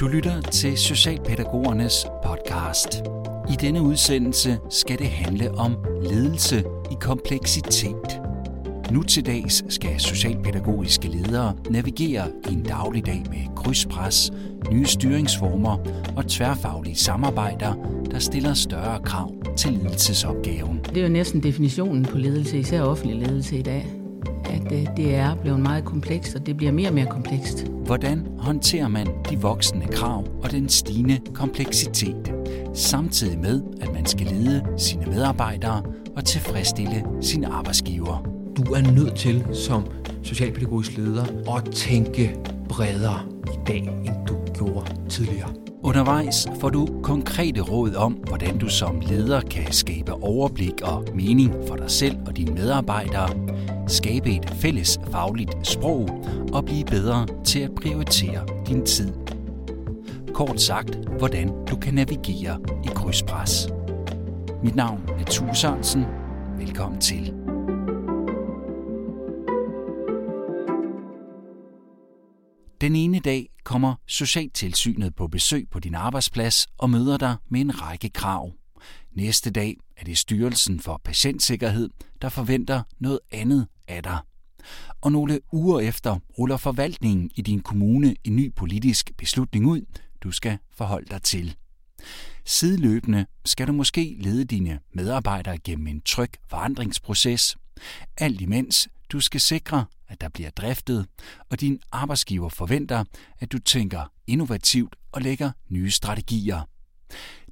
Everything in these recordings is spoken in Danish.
Du lytter til Socialpædagogernes podcast. I denne udsendelse skal det handle om ledelse i kompleksitet. Nu til dags skal socialpædagogiske ledere navigere i en dagligdag med krydspres, nye styringsformer og tværfaglige samarbejder, der stiller større krav til ledelsesopgaven. Det er jo næsten definitionen på ledelse, især offentlig ledelse i dag at øh, det er blevet meget komplekst, og det bliver mere og mere komplekst. Hvordan håndterer man de voksende krav og den stigende kompleksitet, samtidig med, at man skal lede sine medarbejdere og tilfredsstille sine arbejdsgiver? Du er nødt til som socialpædagogisk leder at tænke bredere i dag, end du gjorde tidligere. Undervejs får du konkrete råd om, hvordan du som leder kan skabe overblik og mening for dig selv og dine medarbejdere, skabe et fælles fagligt sprog og blive bedre til at prioritere din tid. Kort sagt, hvordan du kan navigere i krydspres. Mit navn er Tue Sørensen. Velkommen til. Den ene dag kommer Socialtilsynet på besøg på din arbejdsplads og møder dig med en række krav. Næste dag er det Styrelsen for Patientsikkerhed, der forventer noget andet af dig. Og nogle uger efter ruller forvaltningen i din kommune en ny politisk beslutning ud, du skal forholde dig til. Sideløbende skal du måske lede dine medarbejdere gennem en tryg forandringsproces, alt imens du skal sikre, at der bliver driftet, og din arbejdsgiver forventer, at du tænker innovativt og lægger nye strategier.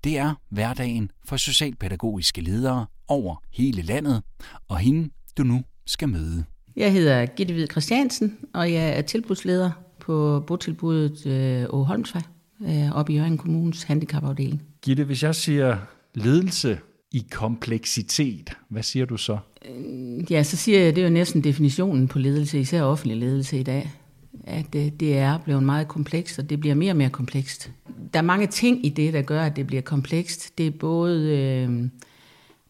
Det er hverdagen for socialpædagogiske ledere over hele landet, og hende du nu skal møde. Jeg hedder Gitte Hvid Christiansen, og jeg er tilbudsleder på botilbuddet øh, Holmsvej, øh, oppe i Jørgen Kommunes handicapafdeling. Gitte, hvis jeg siger ledelse i kompleksitet, hvad siger du så? Øh, ja, så siger jeg, det er jo næsten definitionen på ledelse, især offentlig ledelse i dag. At øh, det er blevet meget komplekst, og det bliver mere og mere komplekst. Der er mange ting i det, der gør, at det bliver komplekst. Det er både øh,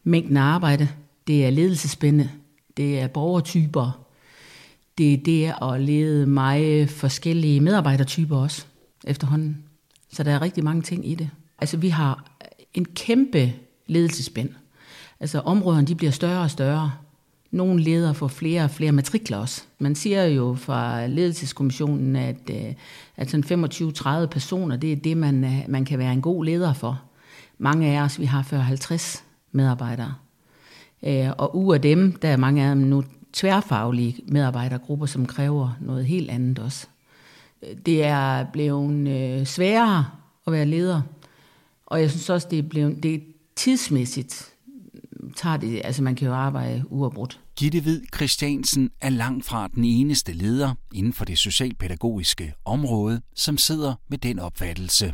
mængden af arbejde, det er ledelsespændende, det er borgertyper, det er det at lede meget forskellige medarbejdertyper også efterhånden. Så der er rigtig mange ting i det. Altså vi har en kæmpe ledelsespænd. Altså områderne de bliver større og større. Nogle ledere får flere og flere matrikler også. Man siger jo fra ledelseskommissionen, at, øh, at sådan 25-30 personer, det er det, man, øh, man kan være en god leder for. Mange af os, vi har 40-50 medarbejdere. Øh, og ud af dem, der er mange af dem nu tværfaglige medarbejdergrupper, som kræver noget helt andet også. Det er blevet sværere at være leder, og jeg synes også, det er, blevet, det tidsmæssigt tager det, altså man kan jo arbejde uafbrudt. Gitte Hvid Christiansen er langt fra den eneste leder inden for det socialpædagogiske område, som sidder med den opfattelse.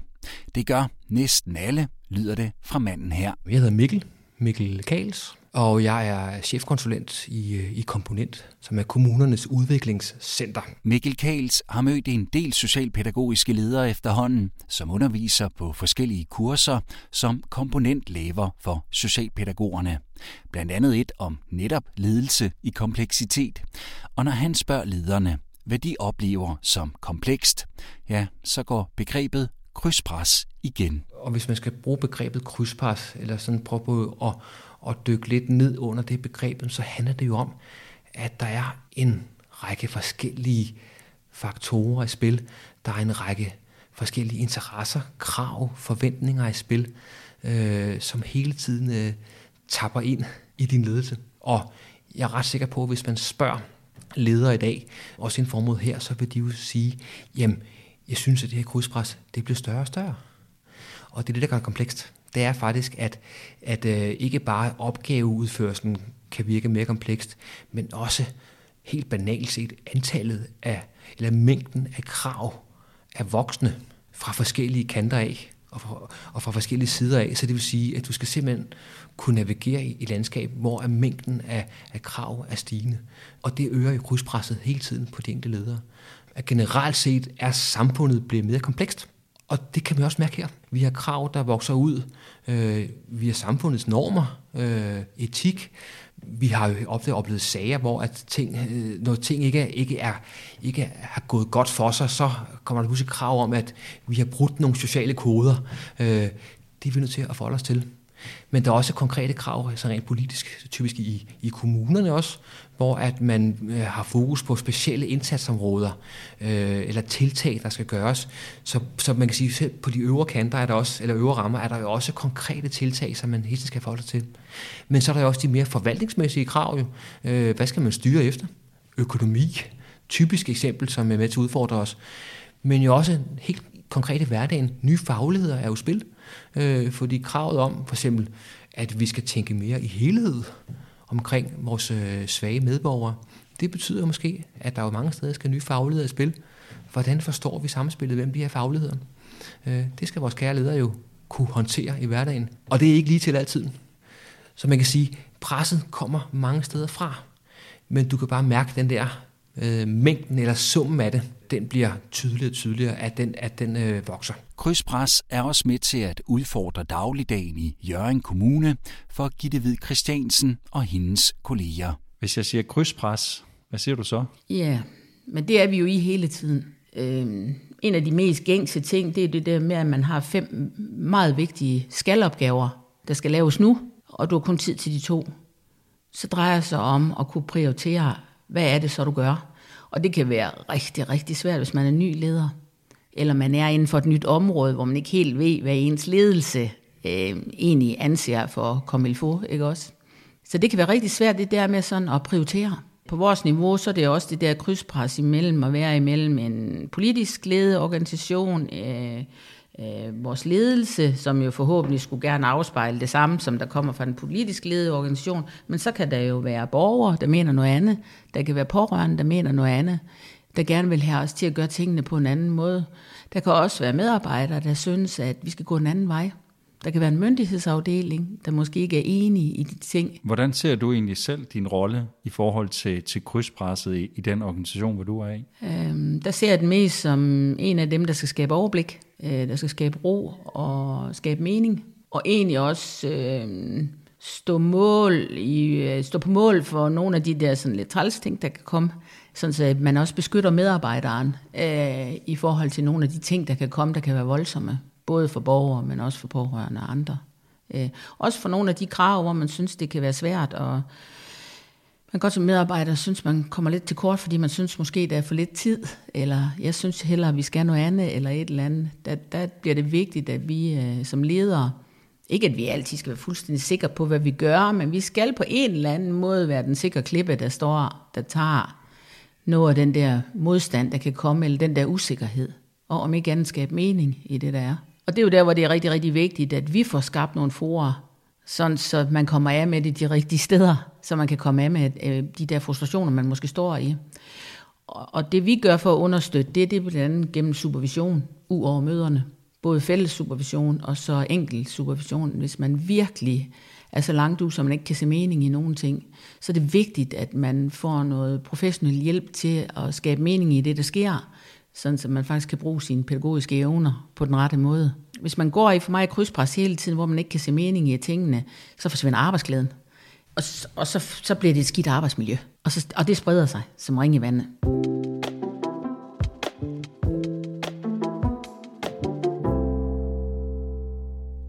Det gør næsten alle, lyder det fra manden her. Jeg hedder Mikkel, Mikkel Kals, og jeg er chefkonsulent i, i Komponent, som er kommunernes udviklingscenter. Mikkel Kals har mødt en del socialpædagogiske ledere efterhånden, som underviser på forskellige kurser som komponentlæver for socialpædagogerne. Blandt andet et om netop ledelse i kompleksitet. Og når han spørger lederne, hvad de oplever som komplekst, ja, så går begrebet krydspres igen. Og hvis man skal bruge begrebet krydspres, eller sådan prøve at at dykke lidt ned under det begreb, så handler det jo om, at der er en række forskellige faktorer i spil. Der er en række forskellige interesser, krav, forventninger i spil, øh, som hele tiden øh, tapper ind i din ledelse. Og jeg er ret sikker på, at hvis man spørger ledere i dag, også en formod her, så vil de jo sige, jamen, jeg synes, at det her krydspres, det bliver større og større. Og det er det, der gør det komplekst det er faktisk, at, at øh, ikke bare opgaveudførelsen kan virke mere komplekst, men også helt banalt set antallet af, eller mængden af krav af voksne fra forskellige kanter af, og fra, og fra forskellige sider af. Så det vil sige, at du skal simpelthen kunne navigere i et landskab, hvor er mængden af, af krav er stigende. Og det øger jo krydspresset hele tiden på de enkelte ledere. At generelt set er samfundet blevet mere komplekst. Og det kan vi også mærke her. Vi har krav, der vokser ud øh, har samfundets normer, øh, etik. vi har jo ofte oplevet sager, hvor at ting, øh, når ting ikke, er, ikke, er, ikke er gået godt for sig, så kommer der pludselig krav om, at vi har brudt nogle sociale koder. Øh, det er vi nødt til at forholde os til. Men der er også konkrete krav, så rent politisk, typisk i, i kommunerne også, hvor at man øh, har fokus på specielle indsatsområder øh, eller tiltag, der skal gøres. Så, så man kan sige, selv på de øvre kanter er der også, eller øvre rammer, er der jo også konkrete tiltag, som man helt skal forholde sig til. Men så er der jo også de mere forvaltningsmæssige krav. Jo. Øh, hvad skal man styre efter? Økonomi, typisk eksempel, som er med til at udfordre os. Men jo også helt konkrete hverdagen. Nye fagligheder er jo spil. Øh, fordi kravet om, for eksempel, at vi skal tænke mere i helhed, omkring vores øh, svage medborgere. Det betyder måske, at der jo mange steder skal nye fagligheder i spil. Hvordan forstår vi samspillet mellem de her fagligheder? Øh, det skal vores kære ledere jo kunne håndtere i hverdagen. Og det er ikke lige til altid. Så man kan sige, presset kommer mange steder fra. Men du kan bare mærke den der øh, mængden eller summen af det, den bliver tydeligere og tydeligere, at den, at den øh, vokser. Krydspres er også med til at udfordre dagligdagen i Jørgen Kommune for Gitte Hvid Christiansen og hendes kolleger. Hvis jeg siger krydspres, hvad siger du så? Ja, men det er vi jo i hele tiden. Øh, en af de mest gængse ting, det er det der med, at man har fem meget vigtige skalopgaver, der skal laves nu, og du har kun tid til de to. Så drejer det sig om at kunne prioritere, hvad er det så, du gør? Og det kan være rigtig, rigtig svært, hvis man er ny leder. Eller man er inden for et nyt område, hvor man ikke helt ved, hvad ens ledelse øh, egentlig anser for komme få, ikke også? Så det kan være rigtig svært, det der med sådan at prioritere. På vores niveau, så er det også det der krydspres imellem at være imellem en politisk ledet organisation, øh, øh, vores ledelse, som jo forhåbentlig skulle gerne afspejle det samme, som der kommer fra den politisk ledede organisation, men så kan der jo være borgere, der mener noget andet, der kan være pårørende, der mener noget andet, der gerne vil have os til at gøre tingene på en anden måde. Der kan også være medarbejdere, der synes, at vi skal gå en anden vej. Der kan være en myndighedsafdeling, der måske ikke er enige i de ting. Hvordan ser du egentlig selv din rolle i forhold til, til krydspresset i, i den organisation, hvor du er i? Øhm, der ser jeg den mest som en af dem, der skal skabe overblik, øh, der skal skabe ro og skabe mening. Og egentlig også øh, stå, mål i, øh, stå på mål for nogle af de der sådan lidt træls ting, der kan komme. Sådan så at man også beskytter medarbejderen øh, i forhold til nogle af de ting, der kan komme, der kan være voldsomme både for borgere, men også for pårørende og andre. Øh, også for nogle af de krav, hvor man synes, det kan være svært, at man godt som medarbejder synes, man kommer lidt til kort, fordi man synes måske, der er for lidt tid, eller jeg synes hellere, at vi skal noget andet, eller et eller andet. Der, der bliver det vigtigt, at vi øh, som ledere, ikke at vi altid skal være fuldstændig sikre på, hvad vi gør, men vi skal på en eller anden måde være den sikre klippe, der står, der tager noget af den der modstand, der kan komme, eller den der usikkerhed, og om ikke andet skabe mening i det, der er. Og det er jo der, hvor det er rigtig, rigtig vigtigt, at vi får skabt nogle forer, sådan så man kommer af med det de rigtige steder, så man kan komme af med øh, de der frustrationer, man måske står i. Og det vi gør for at understøtte, det det er blandt andet gennem supervision ud over møderne. Både fælles supervision og så enkelt supervision. Hvis man virkelig er så langt ud, så man ikke kan se mening i nogen ting, så er det vigtigt, at man får noget professionel hjælp til at skabe mening i det, der sker sådan så man faktisk kan bruge sine pædagogiske evner på den rette måde. Hvis man går i for meget krydspres hele tiden, hvor man ikke kan se mening i tingene, så forsvinder arbejdsglæden. Og, og så, så bliver det et skidt arbejdsmiljø. Og, så, og det spreder sig som ring i vandet.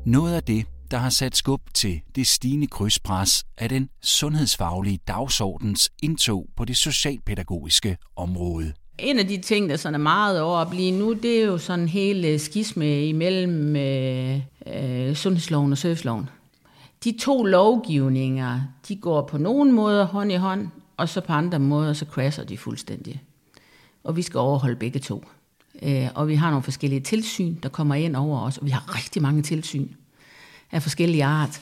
Noget af det, der har sat skub til det stigende krydspres, er den sundhedsfaglige dagsordens indtog på det socialpædagogiske område. En af de ting, der sådan er meget over at blive nu, det er jo sådan hele øh, skisme imellem øh, øh, sundhedsloven og serviceloven. De to lovgivninger, de går på nogen måder hånd i hånd, og så på andre måder, så crasher de fuldstændig. Og vi skal overholde begge to. Øh, og vi har nogle forskellige tilsyn, der kommer ind over os, og vi har rigtig mange tilsyn af forskellige art,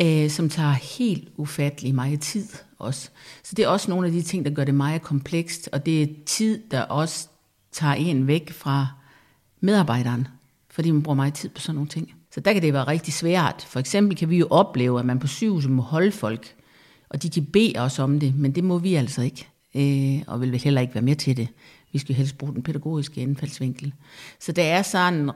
øh, som tager helt ufattelig meget tid også. Så det er også nogle af de ting, der gør det meget komplekst, og det er tid, der også tager en væk fra medarbejderen, fordi man bruger meget tid på sådan nogle ting. Så der kan det være rigtig svært. For eksempel kan vi jo opleve, at man på sygehuset må holde folk, og de kan bede os om det, men det må vi altså ikke, øh, og vil heller ikke være med til det. Vi skal helst bruge den pædagogiske indfaldsvinkel. Så der er sådan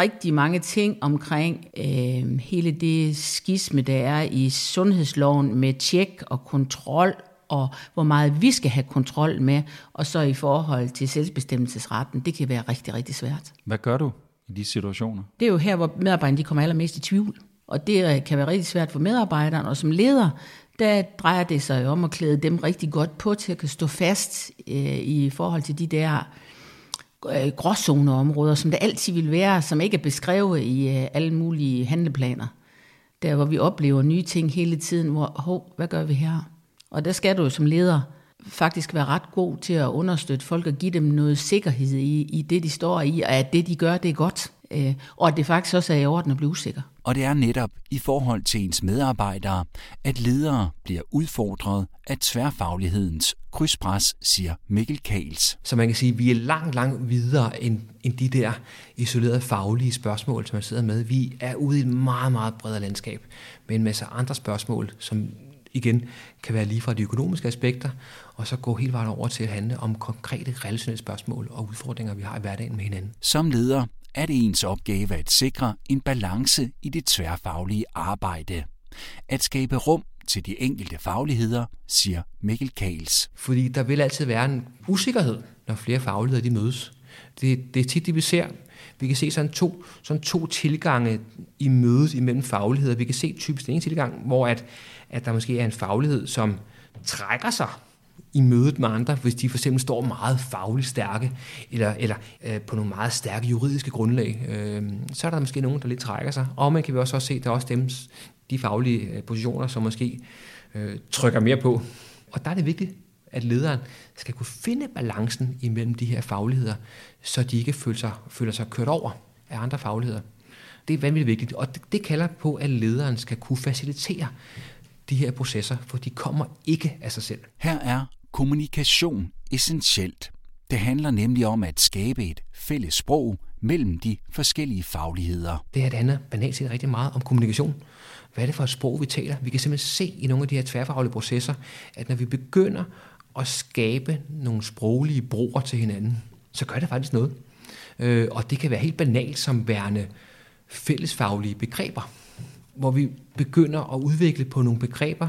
rigtig mange ting omkring øh, hele det skisme, der er i sundhedsloven med tjek og kontrol, og hvor meget vi skal have kontrol med, og så i forhold til selvbestemmelsesretten, det kan være rigtig, rigtig svært. Hvad gør du i de situationer? Det er jo her, hvor medarbejderne de kommer allermest i tvivl. Og det øh, kan være rigtig svært for medarbejderen, og som leder, der drejer det sig om at klæde dem rigtig godt på til at kunne stå fast øh, i forhold til de der øh, gråzoneområder, som der altid vil være, som ikke er beskrevet i øh, alle mulige handleplaner. Der hvor vi oplever nye ting hele tiden, hvor, hov, hvad gør vi her? Og der skal du jo som leder faktisk være ret god til at understøtte folk og give dem noget sikkerhed i, i det, de står i, og at det, de gør, det er godt. Øh, og at det faktisk også er i orden at blive usikker. Og det er netop i forhold til ens medarbejdere, at ledere bliver udfordret af tværfaglighedens krydspres, siger Mikkel Kals. Så man kan sige, at vi er langt, langt videre end, end de der isolerede faglige spørgsmål, som man sidder med. Vi er ude i et meget, meget bredere landskab med en masse andre spørgsmål, som igen kan være lige fra de økonomiske aspekter, og så gå helt vejen over til at handle om konkrete relationelle spørgsmål og udfordringer, vi har i hverdagen med hinanden. Som leder er det ens opgave at sikre en balance i det tværfaglige arbejde. At skabe rum til de enkelte fagligheder, siger Mikkel Kals. Fordi der vil altid være en usikkerhed, når flere fagligheder de mødes. Det, det er tit det, vi ser. Vi kan se sådan to, sådan to tilgange i mødet imellem fagligheder. Vi kan se typisk den ene tilgang, hvor at, at der måske er en faglighed, som trækker sig i mødet med andre, hvis de for eksempel står meget fagligt stærke, eller, eller øh, på nogle meget stærke juridiske grundlag, øh, så er der måske nogen, der lidt trækker sig. Og man kan vi også, også se, at der er også dem, de faglige øh, positioner, som måske øh, trykker mere på. Og der er det vigtigt, at lederen skal kunne finde balancen imellem de her fagligheder, så de ikke føler sig, føler sig kørt over af andre fagligheder. Det er vanvittigt vigtigt, og det, det kalder på, at lederen skal kunne facilitere de her processer, for de kommer ikke af sig selv. Her er kommunikation essentielt. Det handler nemlig om at skabe et fælles sprog mellem de forskellige fagligheder. Det her det handler banalt set rigtig meget om kommunikation. Hvad er det for et sprog, vi taler? Vi kan simpelthen se i nogle af de her tværfaglige processer, at når vi begynder at skabe nogle sproglige broer til hinanden, så gør det faktisk noget. Øh, og det kan være helt banalt som værende fællesfaglige begreber, hvor vi begynder at udvikle på nogle begreber,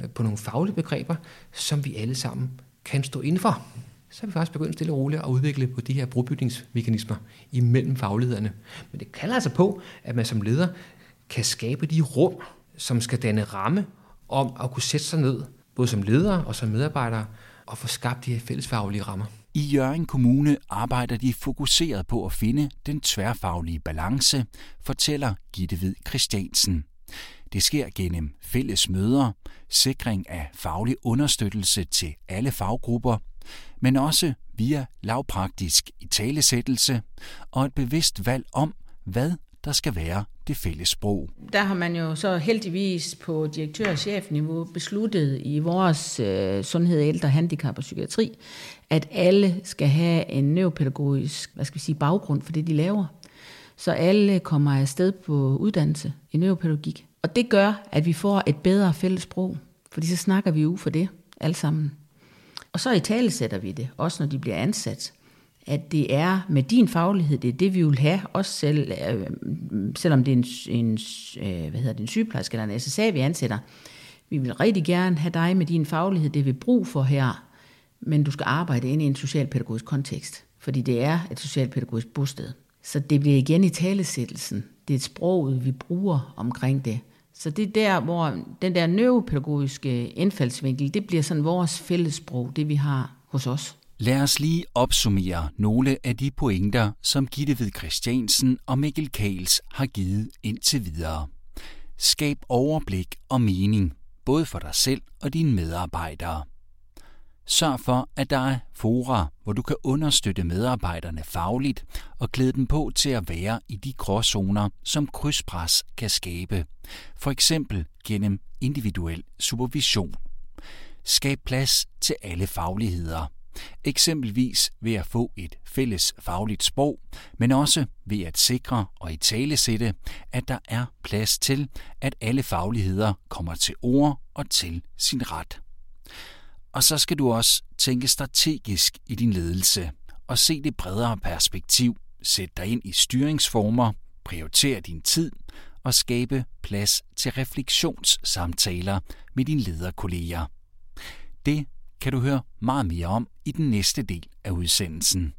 øh, på nogle faglige begreber, som vi alle sammen kan stå indenfor. Så er vi faktisk begyndt stille og roligt at udvikle på de her brobygningsmekanismer imellem faglighederne. Men det kalder altså på, at man som leder kan skabe de rum, som skal danne ramme om at kunne sætte sig ned, både som leder og som medarbejdere, og få skabt de her fællesfaglige rammer. I Jørgen Kommune arbejder de fokuseret på at finde den tværfaglige balance, fortæller Gitte Hvid Christiansen. Det sker gennem fælles møder, sikring af faglig understøttelse til alle faggrupper, men også via lavpraktisk italesættelse og et bevidst valg om, hvad der skal være det fælles sprog. Der har man jo så heldigvis på direktør- og chefniveau besluttet i vores øh, sundhed, ældre, handicap og psykiatri, at alle skal have en neuropædagogisk hvad skal vi sige, baggrund for det, de laver. Så alle kommer afsted på uddannelse i neuropædagogik. Og det gør, at vi får et bedre fælles sprog, fordi så snakker vi jo for det alle sammen. Og så i tale sætter vi det, også når de bliver ansat at det er med din faglighed, det er det, vi vil have, også selv, øh, selvom det er en, en, øh, hvad hedder det, en sygeplejerske eller en SSA, vi ansætter. Vi vil rigtig gerne have dig med din faglighed, det vi brug for her, men du skal arbejde ind i en socialpædagogisk kontekst, fordi det er et socialpædagogisk bosted. Så det bliver igen i talesættelsen. Det er et sprog, vi bruger omkring det. Så det er der, hvor den der neuropædagogiske indfaldsvinkel, det bliver sådan vores fællessprog, det vi har hos os. Lad os lige opsummere nogle af de pointer, som Gitte ved Christiansen og Mikkel Kals har givet indtil videre. Skab overblik og mening, både for dig selv og dine medarbejdere. Sørg for, at der er fora, hvor du kan understøtte medarbejderne fagligt og glæde dem på til at være i de gråzoner, som krydspres kan skabe. For eksempel gennem individuel supervision. Skab plads til alle fagligheder. Eksempelvis ved at få et fælles fagligt sprog, men også ved at sikre og i tale sætte, at der er plads til, at alle fagligheder kommer til ord og til sin ret. Og så skal du også tænke strategisk i din ledelse og se det bredere perspektiv. Sæt dig ind i styringsformer, prioritere din tid og skabe plads til refleksionssamtaler med dine lederkolleger. Det kan du høre meget mere om i den næste del af udsendelsen.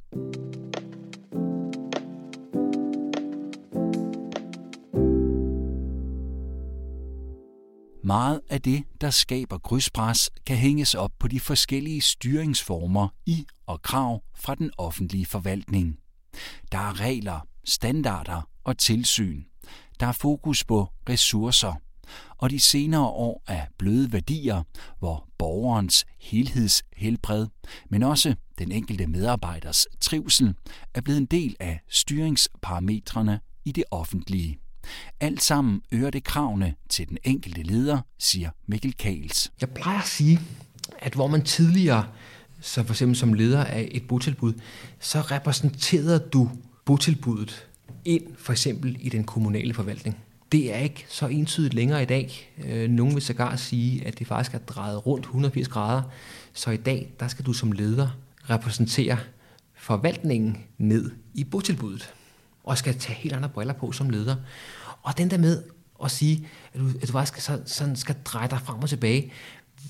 Meget af det, der skaber krydspres, kan hænges op på de forskellige styringsformer i og krav fra den offentlige forvaltning. Der er regler, standarder og tilsyn. Der er fokus på ressourcer. Og de senere år er bløde værdier, hvor borgerens helhedshelbred, men også den enkelte medarbejders trivsel, er blevet en del af styringsparametrene i det offentlige. Alt sammen øger det kravene til den enkelte leder, siger Mikkel Kals. Jeg plejer at sige, at hvor man tidligere, så for eksempel som leder af et botilbud, så repræsenterede du botilbuddet ind for eksempel i den kommunale forvaltning. Det er ikke så entydigt længere i dag. Nogle nogen vil sågar sige, at det faktisk er drejet rundt 180 grader. Så i dag, der skal du som leder repræsentere forvaltningen ned i botilbuddet og skal tage helt andre briller på som leder. Og den der med at sige, at du, at du faktisk skal, sådan skal dreje dig frem og tilbage.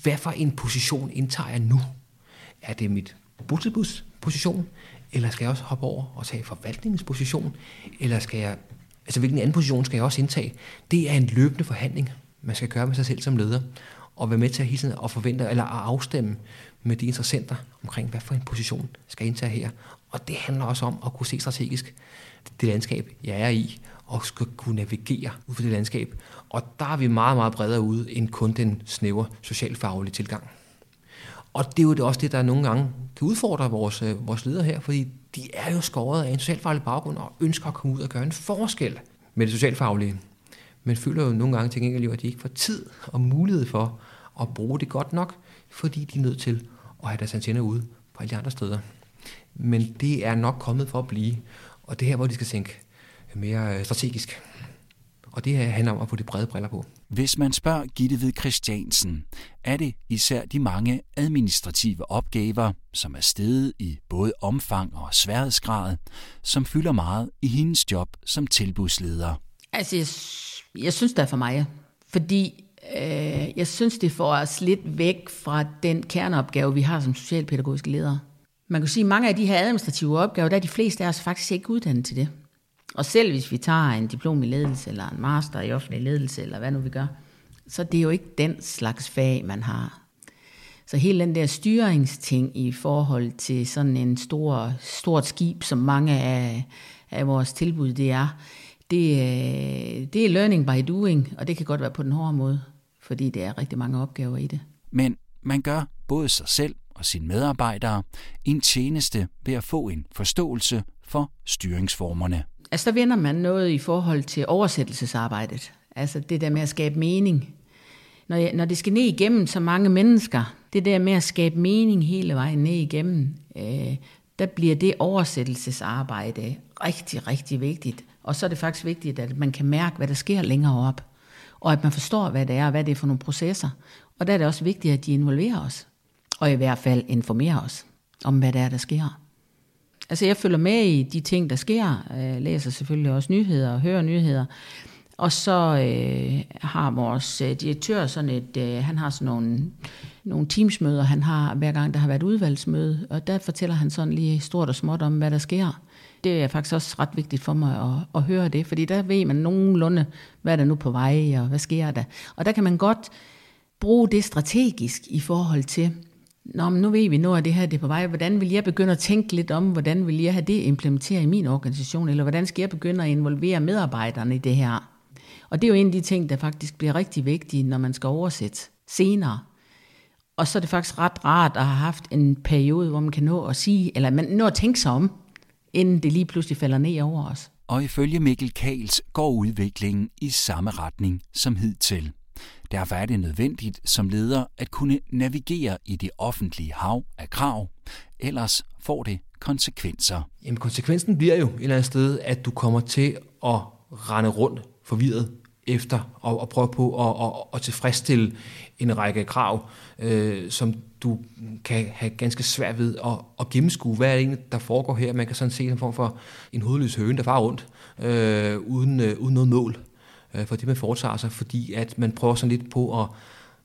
Hvad for en position indtager jeg nu? Er det mit botilbudsposition? Eller skal jeg også hoppe over og tage forvaltningens position? Eller skal jeg, altså hvilken anden position skal jeg også indtage? Det er en løbende forhandling, man skal gøre med sig selv som leder. Og være med til at hele tiden at forvente, eller at afstemme med de interessenter omkring, hvad for en position skal jeg indtage her. Og det handler også om at kunne se strategisk det landskab, jeg er i, og skal kunne navigere ud for det landskab. Og der er vi meget, meget bredere ude end kun den snævre socialfaglige tilgang. Og det er jo også det, der nogle gange kan udfordre vores, øh, vores ledere her, fordi de er jo skåret af en socialfaglig baggrund og ønsker at komme ud og gøre en forskel med det socialfaglige. Men føler jo nogle gange til gengæld, at de ikke får tid og mulighed for at bruge det godt nok, fordi de er nødt til at have deres antenner ude på alle de andre steder. Men det er nok kommet for at blive. Og det er her, hvor de skal tænke mere øh, strategisk. Og det her handler om at få de brede briller på. Hvis man spørger Gitte ved Christiansen, er det især de mange administrative opgaver, som er steget i både omfang og sværhedsgrad, som fylder meget i hendes job som tilbudsleder. Altså, jeg, jeg synes, det er for mig. Fordi øh, jeg synes, det får os lidt væk fra den kerneopgave, vi har som socialpædagogiske ledere. Man kan sige, at mange af de her administrative opgaver, der er de fleste af os faktisk ikke uddannet til det. Og selv hvis vi tager en diplom i ledelse, eller en master i offentlig ledelse, eller hvad nu vi gør, så det er jo ikke den slags fag, man har. Så hele den der styringsting i forhold til sådan en stor, stort skib, som mange af, af vores tilbud det er, det, øh, det er learning by doing, og det kan godt være på den hårde måde, fordi det er rigtig mange opgaver i det. Men man gør både sig selv og sine medarbejdere en tjeneste ved at få en forståelse for styringsformerne. Altså der vinder man noget i forhold til oversættelsesarbejdet. Altså det der med at skabe mening. Når, jeg, når det skal ned igennem så mange mennesker, det der med at skabe mening hele vejen ned igennem, øh, der bliver det oversættelsesarbejde rigtig, rigtig vigtigt. Og så er det faktisk vigtigt, at man kan mærke, hvad der sker længere op. Og at man forstår, hvad det er, og hvad det er for nogle processer. Og der er det også vigtigt, at de involverer os. Og i hvert fald informerer os om, hvad det er, der sker. Altså jeg følger med i de ting, der sker. Jeg læser selvfølgelig også nyheder og hører nyheder. Og så øh, har vores øh, direktør sådan et, øh, han har sådan nogle, nogle teamsmøder, han har hver gang, der har været udvalgsmøde, og der fortæller han sådan lige stort og småt om, hvad der sker. Det er faktisk også ret vigtigt for mig at, at høre det, fordi der ved man nogenlunde, hvad er der nu på vej, og hvad sker der. Og der kan man godt bruge det strategisk i forhold til, Nå, men nu ved vi, nu er det her det er på vej. Hvordan vil jeg begynde at tænke lidt om, hvordan vil jeg have det implementeret i min organisation, eller hvordan skal jeg begynde at involvere medarbejderne i det her? Og det er jo en af de ting, der faktisk bliver rigtig vigtige, når man skal oversætte senere. Og så er det faktisk ret rart at have haft en periode, hvor man kan nå at sige, eller man nå at tænke sig om, inden det lige pludselig falder ned over os. Og ifølge Mikkel Kals går udviklingen i samme retning som hidtil. Derfor er det nødvendigt som leder at kunne navigere i det offentlige hav af krav, ellers får det konsekvenser. Jamen konsekvensen bliver jo et eller andet sted, at du kommer til at rende rundt forvirret efter og, og prøve på at, at, at tilfredsstille en række krav, øh, som du kan have ganske svært ved at, at gennemskue. Hvad er det egentlig, der foregår her? Man kan sådan se en form for en hovedløs høne, der farer rundt øh, uden, øh, uden noget mål øh, for det, man foretager sig, fordi at man prøver sådan lidt på at,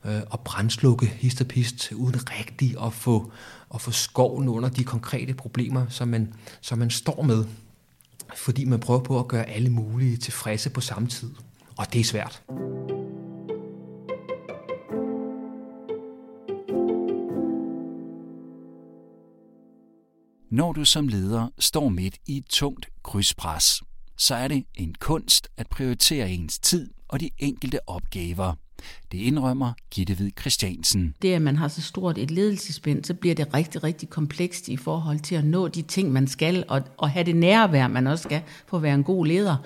øh, at brændslukke hist og pist, uden rigtigt at få, at få skoven under de konkrete problemer, som man, som man står med. Fordi man prøver på at gøre alle mulige tilfredse på samme tid. Og det er svært. Når du som leder står midt i et tungt krydspres, så er det en kunst at prioritere ens tid og de enkelte opgaver. Det indrømmer Gitte Hvid Christiansen. Det, at man har så stort et ledelsespænd, så bliver det rigtig, rigtig komplekst i forhold til at nå de ting, man skal, og, og have det nærvær, man også skal for at være en god leder.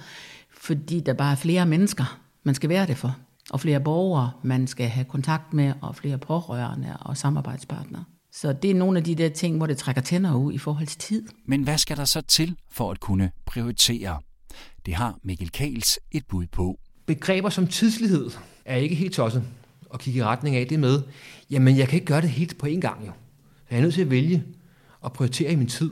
Fordi der bare er flere mennesker, man skal være det for, og flere borgere, man skal have kontakt med, og flere pårørende og samarbejdspartnere. Så det er nogle af de der ting, hvor det trækker tænder ud i forhold til tid. Men hvad skal der så til for at kunne prioritere? Det har Mikkel Kals et bud på. Begreber som tidslighed er ikke helt tosset at kigge i retning af det med, jamen jeg kan ikke gøre det helt på én gang jo. Jeg er nødt til at vælge og prioritere i min tid.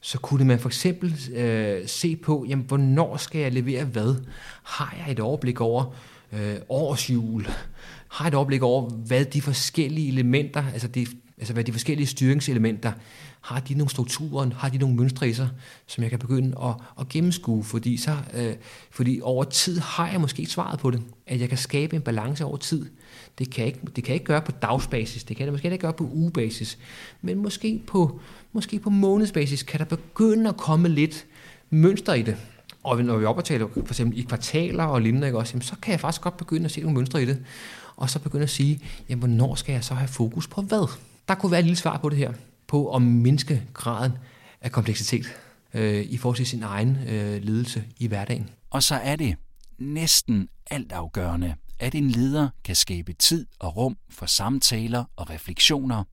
Så kunne man for eksempel øh, se på, jamen hvornår skal jeg levere hvad? Har jeg et overblik over øh, årsjul? Har jeg et overblik over, hvad de forskellige elementer, altså de altså hvad de forskellige styringselementer, har de nogle strukturer, har de nogle mønstre i sig, som jeg kan begynde at, at gennemskue, fordi, så, øh, fordi over tid har jeg måske svaret på det, at jeg kan skabe en balance over tid. Det kan, jeg ikke, det kan jeg ikke gøre på dagsbasis, det kan jeg måske ikke gøre på ugebasis, men måske på, måske på månedsbasis kan der begynde at komme lidt mønster i det. Og når vi op for eksempel i kvartaler og lignende, ikke også, jamen, så kan jeg faktisk godt begynde at se nogle mønstre i det, og så begynde at sige, jamen, hvornår skal jeg så have fokus på hvad? Der kunne være et lille svar på det her, på at mindske graden af kompleksitet øh, i forhold til sin egen øh, ledelse i hverdagen. Og så er det næsten altafgørende, at en leder kan skabe tid og rum for samtaler og refleksioner,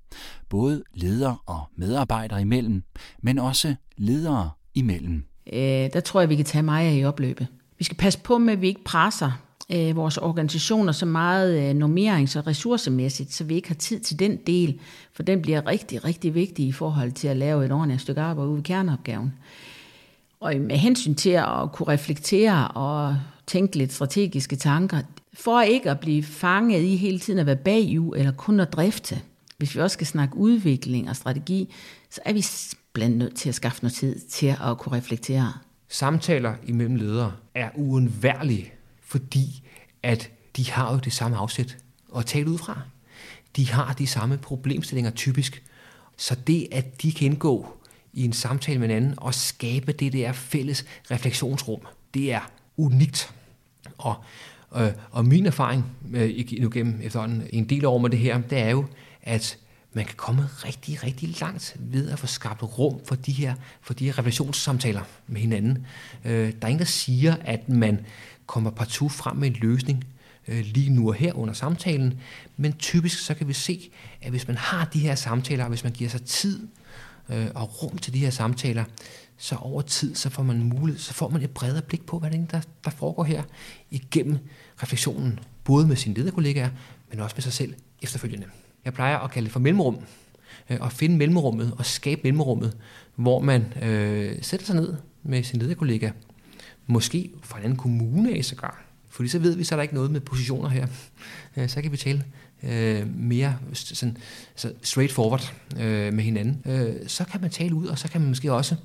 både leder og medarbejdere imellem, men også ledere imellem. Øh, der tror jeg, vi kan tage mig i opløbet. Vi skal passe på med, at vi ikke presser øh, vores organisationer så meget øh, normerings- og ressourcemæssigt, så vi ikke har tid til den del, for den bliver rigtig, rigtig vigtig i forhold til at lave et ordentligt stykke arbejde ude i kerneopgaven. Og med hensyn til at kunne reflektere og tænke lidt strategiske tanker, for ikke at blive fanget i hele tiden at være bagud eller kun at drifte, hvis vi også skal snakke udvikling og strategi, så er vi blandt nødt til at skaffe noget tid til at kunne reflektere. Samtaler imellem ledere er uundværlige fordi at de har jo det samme afsæt at tale ud fra. De har de samme problemstillinger typisk. Så det, at de kan indgå i en samtale med hinanden og skabe det der fælles refleksionsrum, det er unikt. Og, øh, og min erfaring øh, nu gennem efterhånden en del over med det her, det er jo, at man kan komme rigtig, rigtig langt ved at få skabt rum for de her, for de her refleksionssamtaler med hinanden. Øh, der er ingen, der siger, at man kommer partout frem med en løsning øh, lige nu og her under samtalen, men typisk så kan vi se, at hvis man har de her samtaler, og hvis man giver sig tid øh, og rum til de her samtaler, så over tid, så får man mulighed, så får man et bredere blik på, hvad det er, der, der foregår her, igennem refleksionen, både med sine lederkollegaer, men også med sig selv efterfølgende. Jeg plejer at kalde det for mellemrum, øh, at finde mellemrummet og skabe mellemrummet, hvor man øh, sætter sig ned med sin lederkollega Måske fra en anden kommune af sågar. Fordi så ved vi, så er der ikke noget med positioner her. Øh, så kan vi tale øh, mere sådan, så straightforward øh, med hinanden. Øh, så kan man tale ud, og så kan man måske også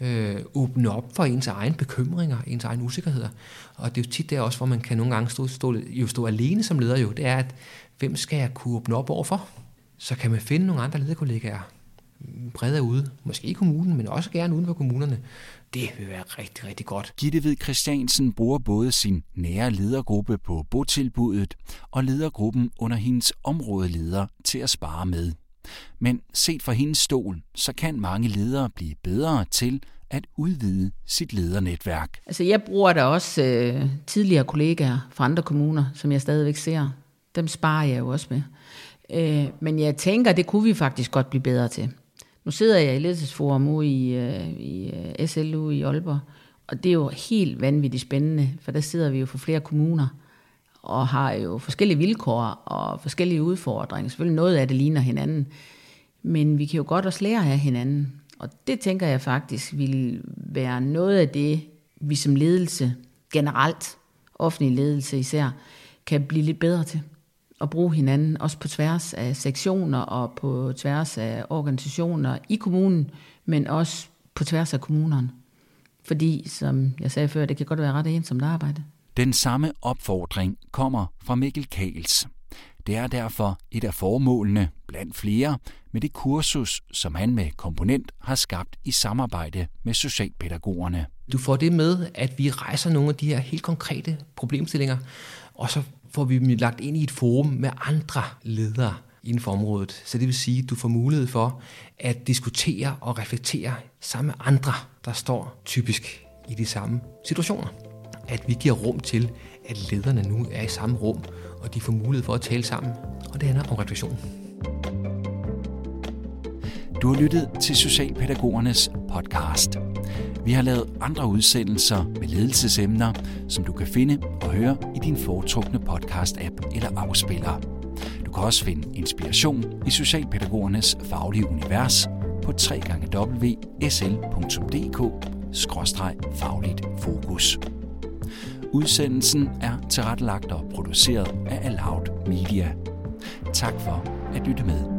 øh, åbne op for ens egen bekymringer, ens egen usikkerheder. Og det er jo tit der også, hvor man kan nogle gange stå, stå, jo stå alene som leder jo. Det er, at hvem skal jeg kunne åbne op overfor? Så kan man finde nogle andre lederkollegaer, bredere ude, måske i kommunen, men også gerne uden for kommunerne. Det vil være rigtig, rigtig godt. Gitte Ved Christiansen bruger både sin nære ledergruppe på botilbuddet og ledergruppen under hendes områdeleder til at spare med. Men set fra hendes stol, så kan mange ledere blive bedre til at udvide sit ledernetværk. Altså jeg bruger da også øh, tidligere kollegaer fra andre kommuner, som jeg stadigvæk ser. Dem sparer jeg jo også med. Øh, men jeg tænker, det kunne vi faktisk godt blive bedre til. Nu sidder jeg i ledelsesforum ude i, øh, i øh, SLU i Aalborg, og det er jo helt vanvittigt spændende, for der sidder vi jo for flere kommuner og har jo forskellige vilkår og forskellige udfordringer. Selvfølgelig noget af det ligner hinanden, men vi kan jo godt også lære af hinanden. Og det tænker jeg faktisk vil være noget af det, vi som ledelse generelt, offentlig ledelse især, kan blive lidt bedre til at bruge hinanden, også på tværs af sektioner og på tværs af organisationer i kommunen, men også på tværs af kommunerne. Fordi, som jeg sagde før, det kan godt være ret ensomt arbejde. Den samme opfordring kommer fra Mikkel Kals. Det er derfor et af formålene, blandt flere, med det kursus, som han med komponent har skabt i samarbejde med socialpædagogerne. Du får det med, at vi rejser nogle af de her helt konkrete problemstillinger, og så får vi dem lagt ind i et forum med andre ledere inden for området. Så det vil sige, at du får mulighed for at diskutere og reflektere sammen med andre, der står typisk i de samme situationer. At vi giver rum til, at lederne nu er i samme rum, og de får mulighed for at tale sammen. Og det handler om refleksion. Du har lyttet til Socialpædagogernes podcast. Vi har lavet andre udsendelser med ledelsesemner, som du kan finde og høre i din foretrukne podcast-app eller afspiller. Du kan også finde inspiration i Socialpædagogernes faglige univers på www.sl.dk-fagligt fokus. Udsendelsen er tilrettelagt og produceret af Aloud Media. Tak for at lytte med.